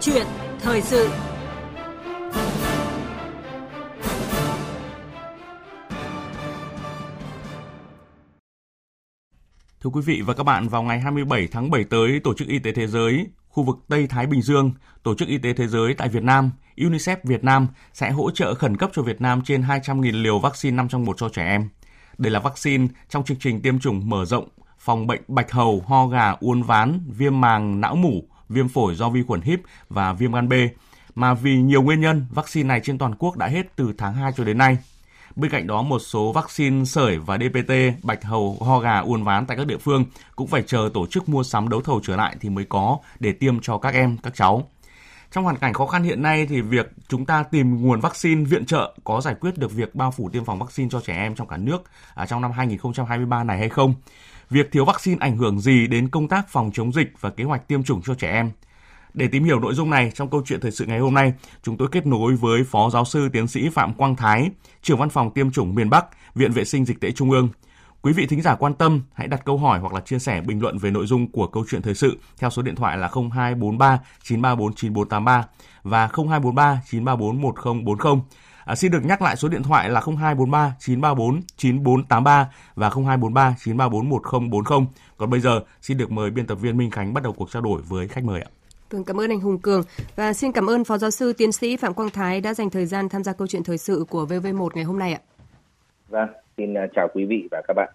chuyện thời sự Thưa quý vị và các bạn, vào ngày 27 tháng 7 tới, Tổ chức Y tế Thế giới, khu vực Tây Thái Bình Dương, Tổ chức Y tế Thế giới tại Việt Nam, UNICEF Việt Nam sẽ hỗ trợ khẩn cấp cho Việt Nam trên 200.000 liều vaccine 5 trong 1 cho trẻ em. Đây là vaccine trong chương trình tiêm chủng mở rộng phòng bệnh bạch hầu, ho gà, uốn ván, viêm màng não mủ, viêm phổi do vi khuẩn híp và viêm gan B, mà vì nhiều nguyên nhân, vaccine này trên toàn quốc đã hết từ tháng 2 cho đến nay. Bên cạnh đó, một số vaccine sởi và DPT, bạch hầu, ho gà, uốn ván tại các địa phương cũng phải chờ tổ chức mua sắm đấu thầu trở lại thì mới có để tiêm cho các em, các cháu. Trong hoàn cảnh khó khăn hiện nay thì việc chúng ta tìm nguồn vaccine viện trợ có giải quyết được việc bao phủ tiêm phòng vaccine cho trẻ em trong cả nước à, trong năm 2023 này hay không? Việc thiếu vaccine ảnh hưởng gì đến công tác phòng chống dịch và kế hoạch tiêm chủng cho trẻ em? Để tìm hiểu nội dung này trong câu chuyện thời sự ngày hôm nay, chúng tôi kết nối với Phó Giáo sư Tiến sĩ Phạm Quang Thái, trưởng văn phòng tiêm chủng miền Bắc, Viện Vệ sinh Dịch tễ Trung ương. Quý vị thính giả quan tâm, hãy đặt câu hỏi hoặc là chia sẻ bình luận về nội dung của câu chuyện thời sự theo số điện thoại là 0243 934 9483 và 0243 934 1040. À, xin được nhắc lại số điện thoại là 0243 934 9483 và 0243 934 1040. Còn bây giờ, xin được mời biên tập viên Minh Khánh bắt đầu cuộc trao đổi với khách mời ạ. Vâng, cảm ơn anh Hùng Cường và xin cảm ơn Phó Giáo sư Tiến sĩ Phạm Quang Thái đã dành thời gian tham gia câu chuyện thời sự của VV1 ngày hôm nay ạ. Vâng, xin à, chào quý vị và các bạn.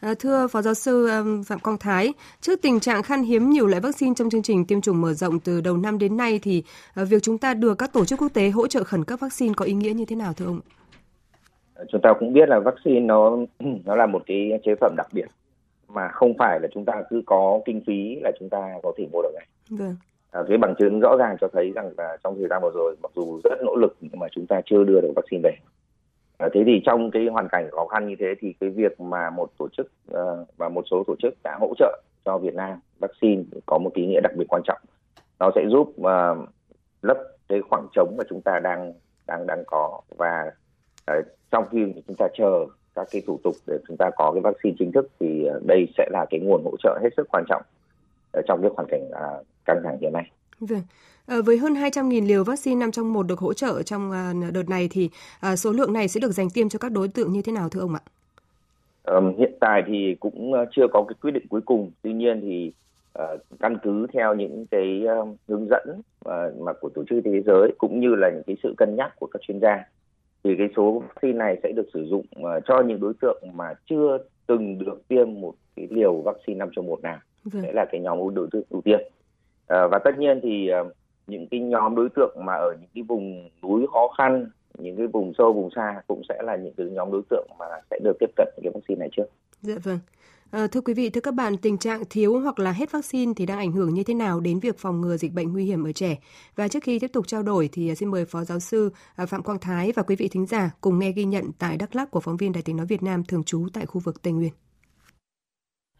À, thưa Phó Giáo sư Phạm Quang Thái, trước tình trạng khan hiếm nhiều loại vaccine trong chương trình tiêm chủng mở rộng từ đầu năm đến nay thì à, việc chúng ta được các tổ chức quốc tế hỗ trợ khẩn cấp vaccine có ý nghĩa như thế nào thưa ông? Chúng ta cũng biết là vaccine nó nó là một cái chế phẩm đặc biệt mà không phải là chúng ta cứ có kinh phí là chúng ta có thể mua được ngay. Vâng. À, cái bằng chứng rõ ràng cho thấy rằng là trong thời gian vừa rồi mặc dù rất nỗ lực nhưng mà chúng ta chưa đưa được vaccine về Ờ, thế thì trong cái hoàn cảnh khó khăn như thế thì cái việc mà một tổ chức ờ, và một số tổ chức đã hỗ trợ cho Việt Nam vaccine có một ý nghĩa đặc biệt quan trọng. Nó sẽ giúp ờ, lấp cái khoảng trống mà chúng ta đang đang đang có và trong khi chúng ta chờ các cái thủ tục để chúng ta có cái vaccine chính thức thì đây sẽ là cái nguồn hỗ trợ hết sức quan trọng trong cái hoàn cảnh căng thẳng hiện nay. Vâng. À, với hơn 200.000 liều vaccine năm trong một được hỗ trợ trong à, đợt này thì à, số lượng này sẽ được dành tiêm cho các đối tượng như thế nào thưa ông ạ? Um, hiện tại thì cũng chưa có cái quyết định cuối cùng. Tuy nhiên thì uh, căn cứ theo những cái uh, hướng dẫn uh, mà của tổ chức thế giới cũng như là những cái sự cân nhắc của các chuyên gia thì cái số vaccine này sẽ được sử dụng uh, cho những đối tượng mà chưa từng được tiêm một cái liều vaccine năm trong một nào vâng. sẽ là cái nhóm đối tượng ưu tiên. Ờ, và tất nhiên thì ờ, những cái nhóm đối tượng mà ở những cái vùng núi khó khăn những cái vùng sâu vùng xa cũng sẽ là những cái nhóm đối tượng mà sẽ được tiếp cận cái vaccine này trước. Dạ vâng. À, thưa quý vị, thưa các bạn, tình trạng thiếu hoặc là hết vaccine thì đang ảnh hưởng như thế nào đến việc phòng ngừa dịch bệnh nguy hiểm ở trẻ? Và trước khi tiếp tục trao đổi thì xin mời Phó Giáo sư Phạm Quang Thái và quý vị thính giả cùng nghe ghi nhận tại Đắk Lắk của phóng viên Đài tiếng nói Việt Nam thường trú tại khu vực Tây Nguyên.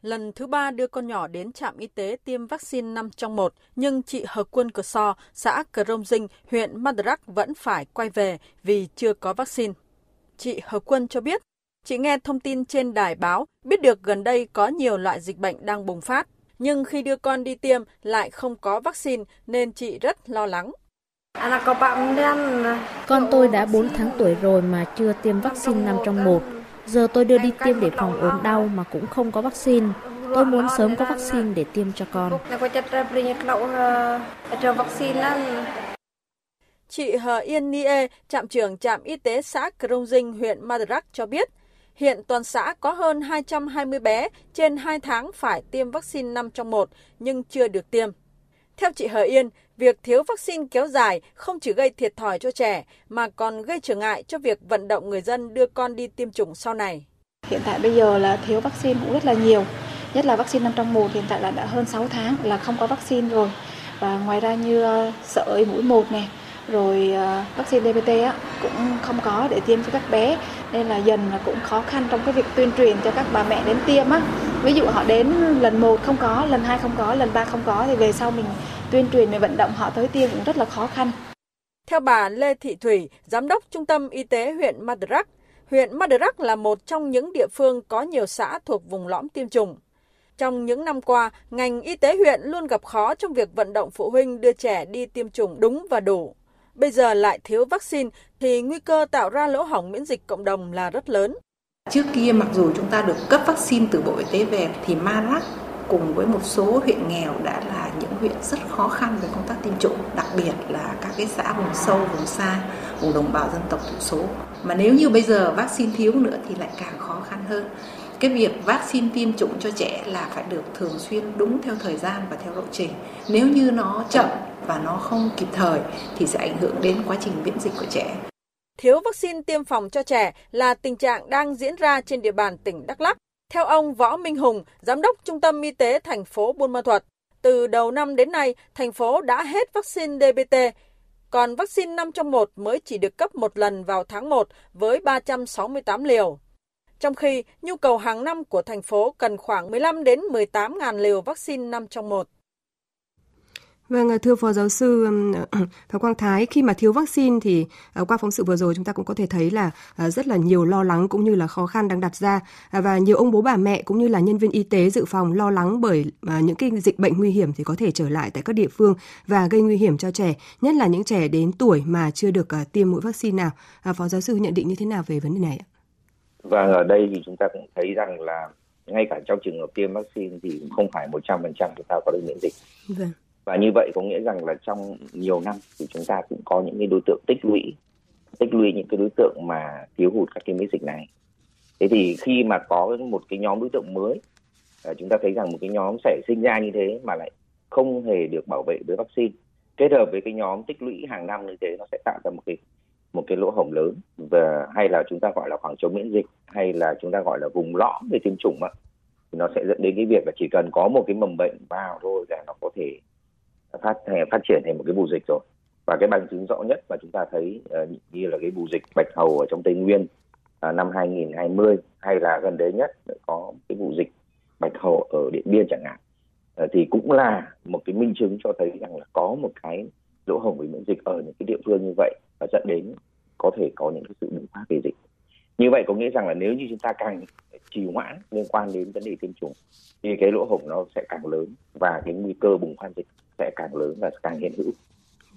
Lần thứ ba đưa con nhỏ đến trạm y tế tiêm vaccine 5 trong 1, nhưng chị Hờ Quân Cờ So, xã Cờ Rông Dinh, huyện Madrak vẫn phải quay về vì chưa có vaccine. Chị Hờ Quân cho biết, chị nghe thông tin trên đài báo, biết được gần đây có nhiều loại dịch bệnh đang bùng phát, nhưng khi đưa con đi tiêm lại không có vaccine nên chị rất lo lắng. Con tôi đã 4 tháng tuổi rồi mà chưa tiêm vaccine 5 trong 1 Giờ tôi đưa đi tiêm để phòng ốm đau mà cũng không có vaccine. Tôi muốn sớm có vaccine để tiêm cho con. Chị Hờ Yên Nie, trạm trưởng trạm y tế xã Krông Dinh, huyện Madrak cho biết, hiện toàn xã có hơn 220 bé trên 2 tháng phải tiêm vaccine 5 trong 1 nhưng chưa được tiêm. Theo chị Hờ Yên, việc thiếu vaccine kéo dài không chỉ gây thiệt thòi cho trẻ mà còn gây trở ngại cho việc vận động người dân đưa con đi tiêm chủng sau này. Hiện tại bây giờ là thiếu vaccine cũng rất là nhiều, nhất là vaccine 5 trong 1 hiện tại là đã hơn 6 tháng là không có vaccine rồi. Và ngoài ra như ờ, sợi mũi 1 này, rồi ờ, vaccine DPT á, cũng không có để tiêm cho các bé nên là dần là cũng khó khăn trong cái việc tuyên truyền cho các bà mẹ đến tiêm á ví dụ họ đến lần một không có lần hai không có lần ba không có thì về sau mình tuyên truyền để vận động họ tới tiêm cũng rất là khó khăn. Theo bà Lê Thị Thủy, Giám đốc Trung tâm Y tế huyện Madrak, huyện Madrak là một trong những địa phương có nhiều xã thuộc vùng lõm tiêm chủng. Trong những năm qua, ngành y tế huyện luôn gặp khó trong việc vận động phụ huynh đưa trẻ đi tiêm chủng đúng và đủ. Bây giờ lại thiếu vaccine thì nguy cơ tạo ra lỗ hổng miễn dịch cộng đồng là rất lớn. Trước kia mặc dù chúng ta được cấp vaccine từ Bộ Y tế về thì Marak cùng với một số huyện nghèo đã là huyện rất khó khăn về công tác tiêm chủng, đặc biệt là các cái xã vùng sâu, vùng xa, vùng đồng bào dân tộc thiểu số. Mà nếu như bây giờ vaccine thiếu nữa thì lại càng khó khăn hơn. Cái việc vaccine tiêm chủng cho trẻ là phải được thường xuyên đúng theo thời gian và theo lộ trình. Nếu như nó chậm và nó không kịp thời thì sẽ ảnh hưởng đến quá trình miễn dịch của trẻ. Thiếu vaccine tiêm phòng cho trẻ là tình trạng đang diễn ra trên địa bàn tỉnh Đắk Lắk. Theo ông Võ Minh Hùng, Giám đốc Trung tâm Y tế thành phố Buôn Ma Thuột, từ đầu năm đến nay, thành phố đã hết vaccine DBT, còn vaccine 5 trong 1 mới chỉ được cấp một lần vào tháng 1 với 368 liều. Trong khi nhu cầu hàng năm của thành phố cần khoảng 15 đến 18 ngàn liều vaccine 5 trong 1. Vâng, thưa Phó Giáo sư Phạm Quang Thái, khi mà thiếu vaccine thì ờ, qua phóng sự vừa rồi chúng ta cũng có thể thấy là ờ, rất là nhiều lo lắng cũng như là khó khăn đang đặt ra à, và nhiều ông bố bà mẹ cũng như là nhân viên y tế dự phòng lo lắng bởi những cái dịch bệnh nguy hiểm thì có thể trở lại tại các địa phương và gây nguy hiểm cho trẻ, nhất là những trẻ đến tuổi mà chưa được tiêm mũi vaccine nào. À, Phó Giáo sư nhận định như thế nào về vấn đề này ạ? Và ở đây thì chúng ta cũng thấy rằng là ngay cả trong trường hợp tiêm vaccine thì không phải 100% chúng ta có được miễn dịch. Vâng và như vậy có nghĩa rằng là trong nhiều năm thì chúng ta cũng có những cái đối tượng tích lũy tích lũy những cái đối tượng mà thiếu hụt các cái miễn dịch này. Thế thì khi mà có một cái nhóm đối tượng mới à, chúng ta thấy rằng một cái nhóm sẽ sinh ra như thế mà lại không hề được bảo vệ với vaccine, kết hợp với cái nhóm tích lũy hàng năm như thế nó sẽ tạo ra một cái một cái lỗ hổng lớn. Và hay là chúng ta gọi là khoảng trống miễn dịch, hay là chúng ta gọi là vùng lõm về tiêm chủng ạ thì nó sẽ dẫn đến cái việc là chỉ cần có một cái mầm bệnh vào thôi là nó có thể phát phát triển thành một cái bù dịch rồi. Và cái bằng chứng rõ nhất mà chúng ta thấy ờ, uh, như là cái bù dịch bạch hầu ở trong tây nguyên uh, năm 2020 hay là gần đây nhất có cái vụ dịch bạch hầu ở điện biên chẳng hạn uh, thì cũng là một cái minh chứng cho thấy rằng là có một cái lỗ hổng về miễn dịch ở những cái địa phương như vậy và dẫn đến có thể có những cái sự bùng phát về dịch. Như vậy có nghĩa rằng là nếu như chúng ta càng trì hoãn liên quan đến vấn đề tiêm chủng thì cái lỗ hổng nó sẽ càng lớn và cái nguy cơ bùng phát dịch sẽ càng lớn và càng hiện hữu.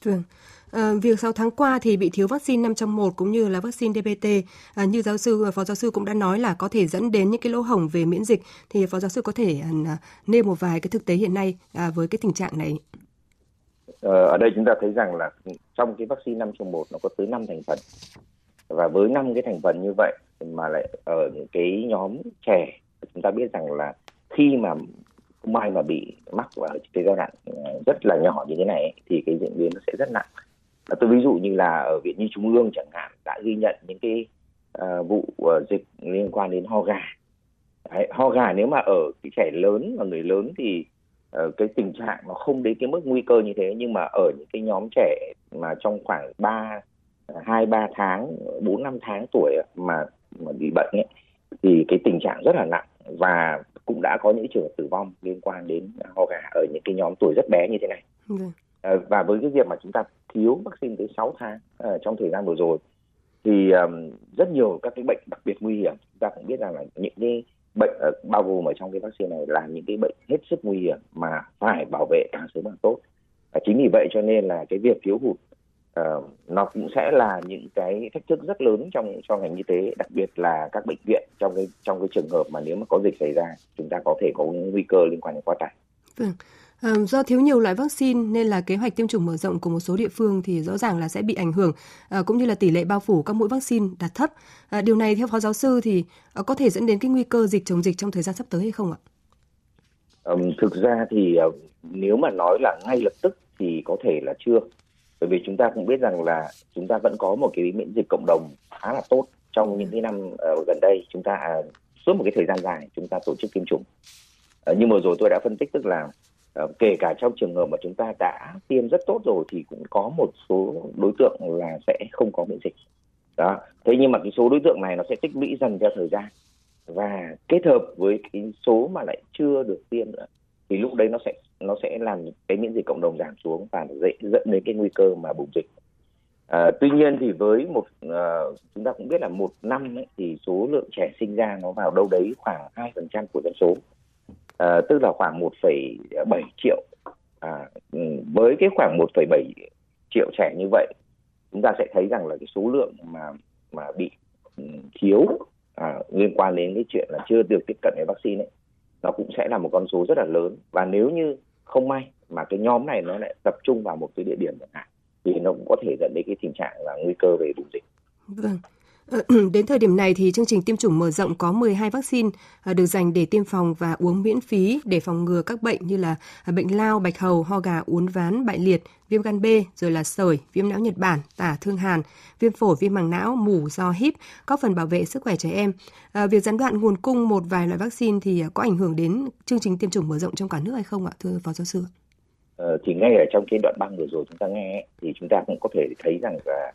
Vâng. À, việc 6 tháng qua thì bị thiếu vaccine 5 trong 1 cũng như là vaccine DPT à, như giáo sư phó giáo sư cũng đã nói là có thể dẫn đến những cái lỗ hổng về miễn dịch thì phó giáo sư có thể à, nêu một vài cái thực tế hiện nay à, với cái tình trạng này. Ờ, ở đây chúng ta thấy rằng là trong cái vaccine 5 trong 1 nó có tới 5 thành phần và với năm cái thành phần như vậy mà lại ở những cái nhóm trẻ chúng ta biết rằng là khi mà không may mà bị mắc vào cái giai đoạn ờ, rất là nhỏ như thế này thì cái diễn biến nó sẽ rất nặng. Và tôi ví dụ như là ở viện nhi trung ương chẳng hạn đã ghi nhận những cái uh, vụ uh, dịch liên quan đến ho gà. Đấy, ho gà nếu mà ở cái trẻ lớn và người lớn thì uh, cái tình trạng nó không đến cái mức nguy cơ như thế nhưng mà ở những cái nhóm trẻ mà trong khoảng ba hai ba tháng bốn năm tháng tuổi mà mà bị bệnh ấy thì cái tình trạng rất là nặng. Và cũng đã có những trường hợp tử vong liên quan đến ho gà ở những cái nhóm tuổi rất bé như thế này. À, và với cái việc mà chúng ta thiếu vaccine tới 6 tháng à, trong thời gian vừa rồi thì um, rất nhiều các cái bệnh đặc biệt nguy hiểm chúng ta cũng biết rằng là những cái bệnh uh, bao gồm ở trong cái vaccine này là những cái bệnh hết sức nguy hiểm mà phải bảo vệ càng sớm càng tốt. Và chính vì vậy cho nên là cái việc thiếu hụt uh, nó cũng sẽ là những cái thách thức rất lớn trong cho ngành y tế đặc biệt là các bệnh viện trong cái trong cái trường hợp mà nếu mà có dịch xảy ra chúng ta có thể có những nguy cơ liên quan đến quá tải. Vâng. À, do thiếu nhiều loại vaccine nên là kế hoạch tiêm chủng mở rộng của một số địa phương thì rõ ràng là sẽ bị ảnh hưởng à, cũng như là tỷ lệ bao phủ các mũi vaccine đạt thấp. À, điều này theo phó giáo sư thì à, có thể dẫn đến cái nguy cơ dịch chống dịch trong thời gian sắp tới hay không ạ? Thực ra thì nếu mà nói là ngay lập tức thì có thể là chưa bởi vì chúng ta cũng biết rằng là chúng ta vẫn có một cái miễn dịch cộng đồng khá là tốt trong những cái năm uh, gần đây. Chúng ta uh, suốt một cái thời gian dài chúng ta tổ chức tiêm chủng. Uh, như vừa rồi tôi đã phân tích tức là uh, kể cả trong trường hợp mà chúng ta đã tiêm rất tốt rồi thì cũng có một số đối tượng là sẽ không có miễn dịch. Đó. Thế nhưng mà cái số đối tượng này nó sẽ tích lũy dần theo thời gian. Và kết hợp với cái số mà lại chưa được tiêm nữa thì lúc đấy nó sẽ nó sẽ làm cái miễn dịch cộng đồng giảm xuống và dễ dẫn đến cái nguy cơ mà bùng dịch. À, tuy nhiên thì với một à, chúng ta cũng biết là một năm ấy, thì số lượng trẻ sinh ra nó vào đâu đấy khoảng hai phần trăm của dân số. À, tức là khoảng 1,7 triệu. À, với cái khoảng 1,7 triệu trẻ như vậy chúng ta sẽ thấy rằng là cái số lượng mà mà bị ừ, thiếu à, liên quan đến cái chuyện là chưa được tiếp cận với vaccine ấy nó cũng sẽ là một con số rất là lớn và nếu như không may mà cái nhóm này nó lại tập trung vào một cái địa điểm chẳng hạn, thì nó cũng có thể dẫn đến cái tình trạng là nguy cơ về bùng dịch. Vâng. Đến thời điểm này thì chương trình tiêm chủng mở rộng có 12 vaccine à, được dành để tiêm phòng và uống miễn phí để phòng ngừa các bệnh như là à, bệnh lao, bạch hầu, ho gà, uốn ván, bại liệt, viêm gan B, rồi là sởi, viêm não Nhật Bản, tả thương hàn, viêm phổi, viêm màng não, mủ do híp, góp phần bảo vệ sức khỏe trẻ em. À, việc gián đoạn nguồn cung một vài loại vaccine thì có ảnh hưởng đến chương trình tiêm chủng mở rộng trong cả nước hay không ạ, thưa Phó Giáo sư? Ờ, thì ngay ở trong cái đoạn băng vừa rồi chúng ta nghe thì chúng ta cũng có thể thấy rằng là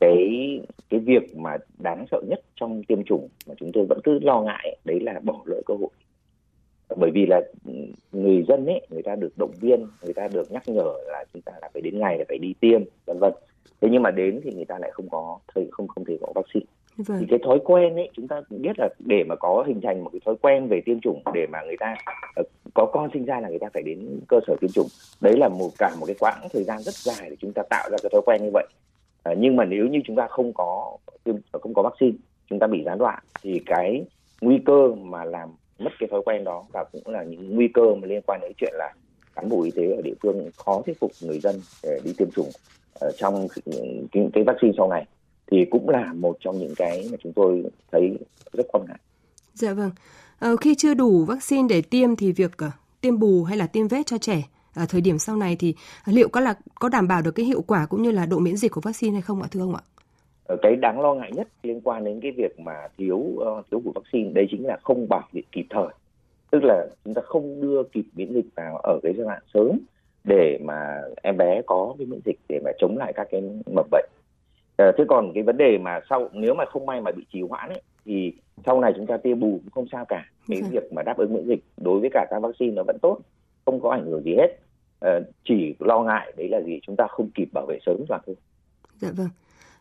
cái cái việc mà đáng sợ nhất trong tiêm chủng mà chúng tôi vẫn cứ lo ngại đấy là bỏ lỡ cơ hội. Bởi vì là người dân ấy người ta được động viên người ta được nhắc nhở là chúng ta là phải đến ngày là phải đi tiêm vân vân. Thế nhưng mà đến thì người ta lại không có thời không không thể có vaccine. Vâng. thì cái thói quen ấy chúng ta biết là để mà có hình thành một cái thói quen về tiêm chủng để mà người ta uh, có con sinh ra là người ta phải đến cơ sở tiêm chủng đấy là một cả một cái quãng thời gian rất dài để chúng ta tạo ra cái thói quen như vậy Ờ, nhưng mà nếu như chúng ta không có tiêm ờ, không có vaccine chúng ta bị gián đoạn thì cái nguy cơ mà làm mất cái thói quen đó và cũng là những nguy cơ mà liên quan đến chuyện là cán bộ y tế ở địa phương khó thuyết phục người dân để đi tiêm chủng ờ, trong cái, cái vaccine sau này thì cũng là một trong những cái mà chúng tôi thấy rất quan ngại. Dạ vâng. Ờ, khi chưa đủ vaccine để tiêm thì việc uh, tiêm bù hay là tiêm vét cho trẻ ở thời điểm sau này thì liệu có là có đảm bảo được cái hiệu quả cũng như là độ miễn dịch của vaccine hay không ạ thưa ông ạ? Ờ, cái đáng lo ngại nhất liên quan đến cái việc mà thiếu uh, thiếu của vaccine đấy chính là không bảo vệ kịp thời tức là chúng ta không đưa kịp miễn dịch vào ở cái giai đoạn sớm để mà em bé có cái miễn dịch để mà chống lại các cái mầm bệnh Ờ, thế còn cái vấn đề mà sau nếu mà không may mà bị trì hoãn ấy thì sau này chúng ta tiêm bù cũng không sao cả cái okay. việc mà đáp ứng miễn dịch đối với cả các vaccine nó vẫn tốt không có ảnh hưởng gì hết. Ờ, chỉ lo ngại đấy là gì? Chúng ta không kịp bảo vệ sớm là thôi. Dạ vâng.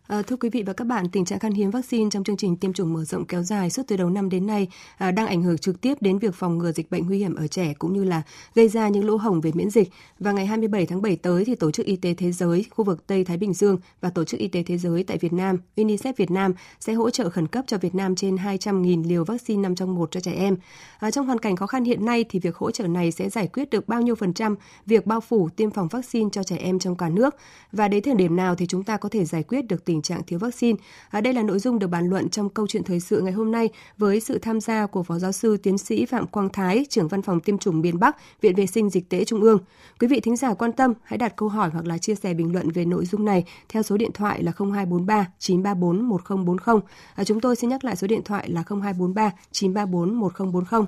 À, thưa quý vị và các bạn, tình trạng khan hiếm vaccine trong chương trình tiêm chủng mở rộng kéo dài suốt từ đầu năm đến nay à, đang ảnh hưởng trực tiếp đến việc phòng ngừa dịch bệnh nguy hiểm ở trẻ cũng như là gây ra những lỗ hổng về miễn dịch. Và ngày 27 tháng 7 tới thì Tổ chức Y tế Thế giới khu vực Tây Thái Bình Dương và Tổ chức Y tế Thế giới tại Việt Nam, UNICEF Việt Nam sẽ hỗ trợ khẩn cấp cho Việt Nam trên 200.000 liều vaccine 5 trong 1 cho trẻ em. À, trong hoàn cảnh khó khăn hiện nay thì việc hỗ trợ này sẽ giải quyết được bao nhiêu phần trăm việc bao phủ tiêm phòng vaccine cho trẻ em trong cả nước và đến thời điểm nào thì chúng ta có thể giải quyết được tình trạng thiếu vaccine. À, đây là nội dung được bàn luận trong câu chuyện thời sự ngày hôm nay với sự tham gia của Phó Giáo sư Tiến sĩ Phạm Quang Thái, trưởng văn phòng tiêm chủng miền Bắc, Viện Vệ sinh Dịch tễ Trung ương. Quý vị thính giả quan tâm, hãy đặt câu hỏi hoặc là chia sẻ bình luận về nội dung này theo số điện thoại là 0243 934 1040. À, chúng tôi xin nhắc lại số điện thoại là 0243 934 1040.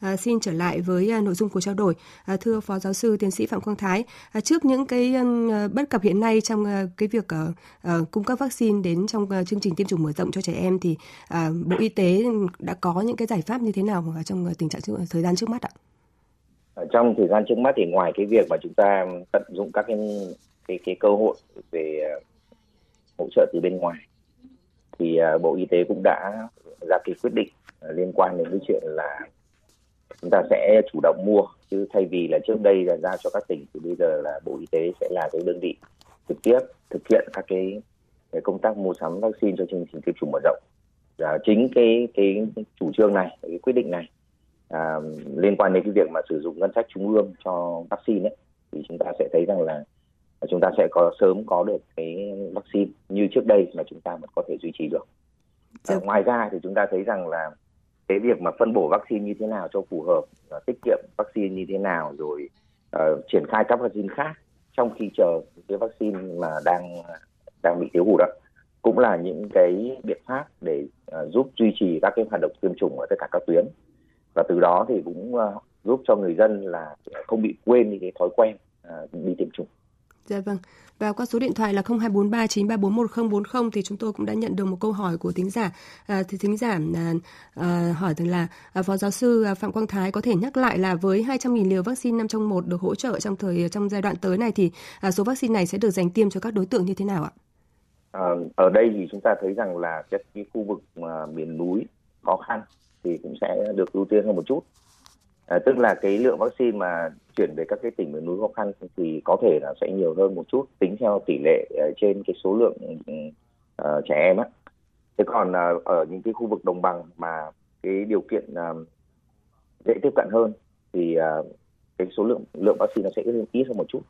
À, xin trở lại với à, nội dung của trao đổi. À, thưa Phó Giáo sư Tiến sĩ Phạm Quang Thái, à, trước những cái à, bất cập hiện nay trong à, cái việc à, à, cung cấp vaccine đến trong à, chương trình tiêm chủng mở rộng cho trẻ em thì à, Bộ Y tế đã có những cái giải pháp như thế nào à, trong à, tình trạng trước, à, thời gian trước mắt ạ? Trong thời gian trước mắt thì ngoài cái việc mà chúng ta tận dụng các cái cái, cái cơ hội về à, hỗ trợ từ bên ngoài thì Bộ Y tế cũng đã ra cái quyết định liên quan đến cái chuyện là chúng ta sẽ chủ động mua. Chứ thay vì là trước đây là ra cho các tỉnh thì bây giờ là bộ y tế sẽ là cái đơn vị trực tiếp thực hiện các cái, cái công tác mua sắm vaccine cho chương trình tiêm chủng mở rộng. Và chính cái cái chủ trương này cái quyết định này à, liên quan đến cái việc mà sử dụng ngân sách trung ương cho vaccine ấy, thì chúng ta sẽ thấy rằng là chúng ta sẽ có sớm có được cái vaccine như trước đây mà chúng ta vẫn có thể duy trì được. À, ngoài ra thì chúng ta thấy rằng là cái việc mà phân bổ vaccine như thế nào cho phù hợp à, tiết kiệm vaccine như thế nào rồi uh, triển khai các vaccine khác trong khi chờ cái vaccine mà đang đang bị thiếu hụt đó cũng là những cái biện pháp để uh, giúp duy trì các cái hoạt động tiêm chủng ở tất cả các tuyến và từ đó thì cũng uh, giúp cho người dân là không bị quên những cái thói quen uh, đi tiêm chủng. Dạ vâng. Và qua số điện thoại là 0243 934 1040 thì chúng tôi cũng đã nhận được một câu hỏi của thính giả. À, thì thính giả à, à, hỏi rằng là à, Phó giáo sư à, Phạm Quang Thái có thể nhắc lại là với 200.000 liều vaccine 5 trong 1 được hỗ trợ trong thời trong giai đoạn tới này thì à, số vaccine này sẽ được dành tiêm cho các đối tượng như thế nào ạ? À, ở đây thì chúng ta thấy rằng là các cái khu vực mà miền núi khó khăn thì cũng sẽ được ưu tiên hơn một chút à, tức là cái lượng vaccine mà chuyển về các cái tỉnh miền núi khó khăn thì có thể là sẽ nhiều hơn một chút tính theo tỷ lệ uh, trên cái số lượng uh, trẻ em á. Thế còn uh, ở những cái khu vực đồng bằng mà cái điều kiện uh, dễ tiếp cận hơn thì uh, cái số lượng lượng vaccine nó sẽ ít hơn một chút.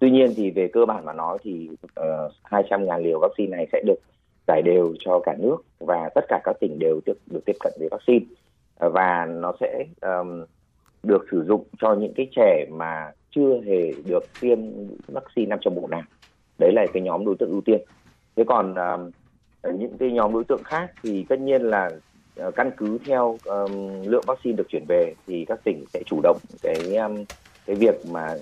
Tuy nhiên thì về cơ bản mà nói thì uh, 200 ngàn liều vaccine này sẽ được giải đều cho cả nước và tất cả các tỉnh đều được, được tiếp cận với vaccine. Và nó sẽ um, được sử dụng cho những cái trẻ mà chưa hề được tiêm vaccine năm trong bộ nào đấy là cái nhóm đối tượng ưu tiên thế còn uh, những cái nhóm đối tượng khác thì tất nhiên là uh, căn cứ theo um, lượng vaccine được chuyển về thì các tỉnh sẽ chủ động cái um, cái việc mà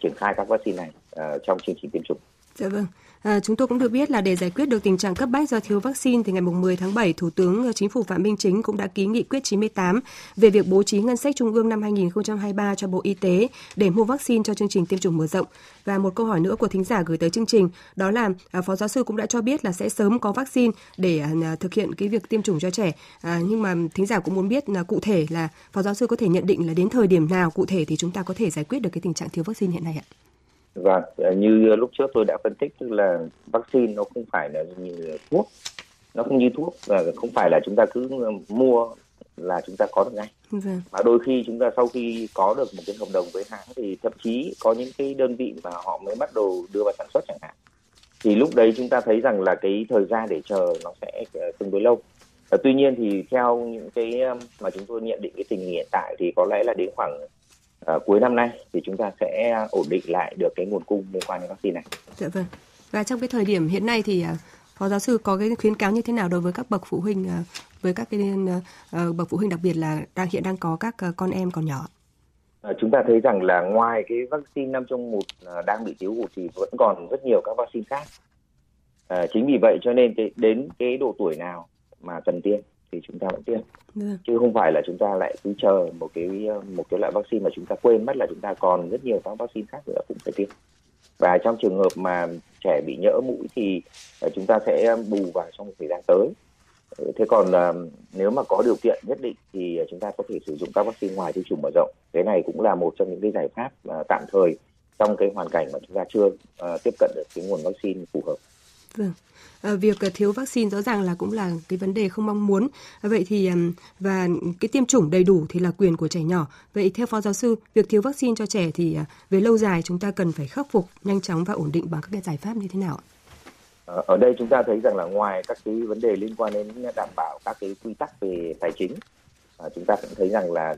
triển khai các vaccine này uh, trong chương trình tiêm chủng. Dạ vâng. À, chúng tôi cũng được biết là để giải quyết được tình trạng cấp bách do thiếu vaccine thì ngày 10 tháng 7, Thủ tướng ờ, Chính phủ Phạm Minh Chính cũng đã ký nghị quyết 98 về việc bố trí ngân sách trung ương năm 2023 cho Bộ Y tế để mua vaccine cho chương trình tiêm chủng mở rộng. Và một câu hỏi nữa của thính giả gửi tới chương trình đó là à, Phó giáo sư cũng đã cho biết là sẽ sớm có vaccine để à, à, thực hiện cái việc tiêm chủng cho trẻ. À, nhưng mà thính giả cũng muốn biết là cụ thể là Phó giáo sư có thể nhận định là đến thời điểm nào cụ thể thì chúng ta có thể giải quyết được cái tình trạng thiếu vaccine hiện nay ạ? Vâng, như lúc trước tôi đã phân tích tức là vaccine nó không phải là như thuốc, nó không như thuốc và không phải là chúng ta cứ mua là chúng ta có được ngay. Vâng. Mà đôi khi chúng ta sau khi có được một cái hợp đồng với hãng thì thậm chí có những cái đơn vị mà họ mới bắt đầu đưa vào sản xuất chẳng hạn. Thì lúc đấy chúng ta thấy rằng là cái thời gian để chờ nó sẽ ờ, tương đối lâu. Và tuy nhiên thì theo những cái mà chúng tôi nhận định cái tình hình hiện tại thì có lẽ là đến khoảng uh, cuối năm nay thì chúng ta sẽ ổn định lại được cái nguồn cung liên quan đến vaccine này. Dạ vâng. Và trong cái thời điểm hiện nay thì uh, phó giáo sư có cái khuyến cáo như thế nào đối với các bậc phụ huynh uh, với các cái uh, bậc phụ huynh đặc biệt là đang hiện đang có các uh, con em còn nhỏ? chúng ta thấy rằng là ngoài cái vaccine năm trong một đang bị thiếu hụt thì vẫn còn rất nhiều các vaccine khác. À, chính vì vậy cho nên cái, đến cái độ tuổi nào mà cần tiêm thì chúng ta vẫn tiêm ừ. chứ không phải là chúng ta lại cứ chờ một cái một cái loại vaccine mà chúng ta quên mất là chúng ta còn rất nhiều các vaccine khác nữa cũng phải tiêm và trong trường hợp mà trẻ bị nhỡ mũi thì ờ, chúng ta sẽ bù vào trong thời gian tới ờ, thế còn uh, nếu mà có điều kiện nhất định thì chúng ta có thể sử dụng các vaccine ngoài tiêm chủng mở rộng cái này cũng là một trong những cái giải pháp tạm thời trong cái hoàn cảnh mà chúng ta chưa tiếp cận được cái nguồn vaccine phù hợp. Vâng. Ờ, việc ờ, thiếu vaccine rõ ràng là cũng là cái vấn đề không mong muốn. Vậy thì và cái tiêm chủng đầy đủ thì là quyền của trẻ nhỏ. Vậy theo phó giáo sư, việc thiếu vaccine cho trẻ thì ờ, về lâu dài chúng ta cần phải khắc phục nhanh chóng và ổn định bằng các cái giải pháp như thế nào ở đây chúng ta thấy rằng là ngoài các cái vấn đề liên quan đến đảm bảo các cái quy tắc về tài chính, chúng ta cũng thấy rằng là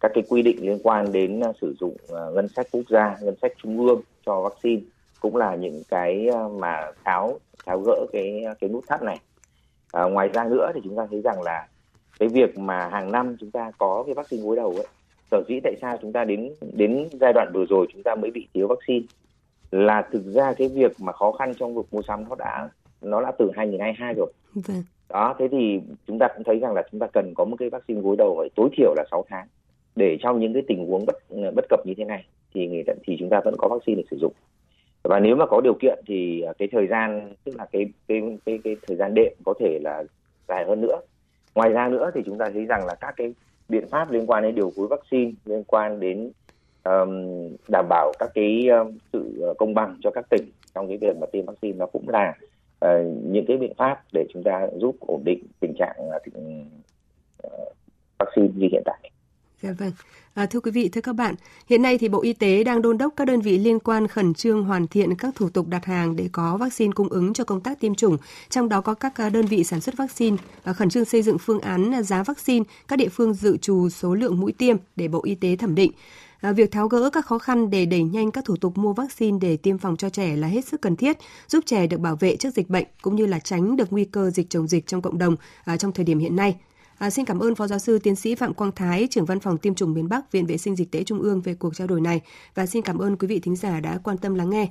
các cái quy định liên quan đến sử dụng ngân sách quốc gia, ngân sách trung ương cho vaccine cũng là những cái mà tháo tháo gỡ cái cái nút thắt này à, ngoài ra nữa thì chúng ta thấy rằng là cái việc mà hàng năm chúng ta có cái vaccine gối đầu ấy sở dĩ tại sao chúng ta đến đến giai đoạn vừa rồi chúng ta mới bị thiếu vaccine là thực ra cái việc mà khó khăn trong việc mua sắm nó đã nó đã từ 2022 rồi. Vâng. Đó, thế thì chúng ta cũng thấy rằng là chúng ta cần có một cái vaccine gối đầu tối thiểu là 6 tháng để trong những cái tình huống bất bất cập như thế này thì người thì chúng ta vẫn có vaccine để sử dụng và nếu mà có điều kiện thì à, cái thời gian tức là cái cái cái cái thời gian đệm có thể là dài hơn nữa ngoài ra nữa thì chúng ta thấy rằng là các cái biện pháp liên quan đến điều phối vaccine liên quan đến um, đảm bảo các cái um, sự ờ, công bằng cho các tỉnh trong cái việc mà tiêm vaccine nó cũng là uh, những cái biện pháp để chúng ta giúp ổn định tình trạng uh, vaccine như hiện tại. Dạ vâng. À, thưa quý vị, thưa các bạn, hiện nay thì Bộ Y tế đang đôn đốc các đơn vị liên quan khẩn trương hoàn thiện các thủ tục đặt hàng để có vaccine cung ứng cho công tác tiêm chủng, trong đó có các à, đơn vị sản xuất vaccine và khẩn trương xây dựng phương án à, giá vaccine, các địa phương dự trù số lượng mũi tiêm để Bộ Y tế thẩm định. À, việc tháo gỡ các khó khăn để đẩy nhanh các thủ tục mua vaccine để tiêm phòng cho trẻ là hết sức cần thiết, giúp trẻ được bảo vệ trước dịch bệnh cũng như là tránh được nguy cơ dịch chồng dịch trong cộng đồng à, trong thời điểm hiện nay. À, xin cảm ơn Phó Giáo sư Tiến sĩ Phạm Quang Thái, trưởng văn phòng tiêm chủng miền Bắc, Viện Vệ sinh Dịch tễ Trung ương về cuộc trao đổi này và xin cảm ơn quý vị thính giả đã quan tâm lắng nghe.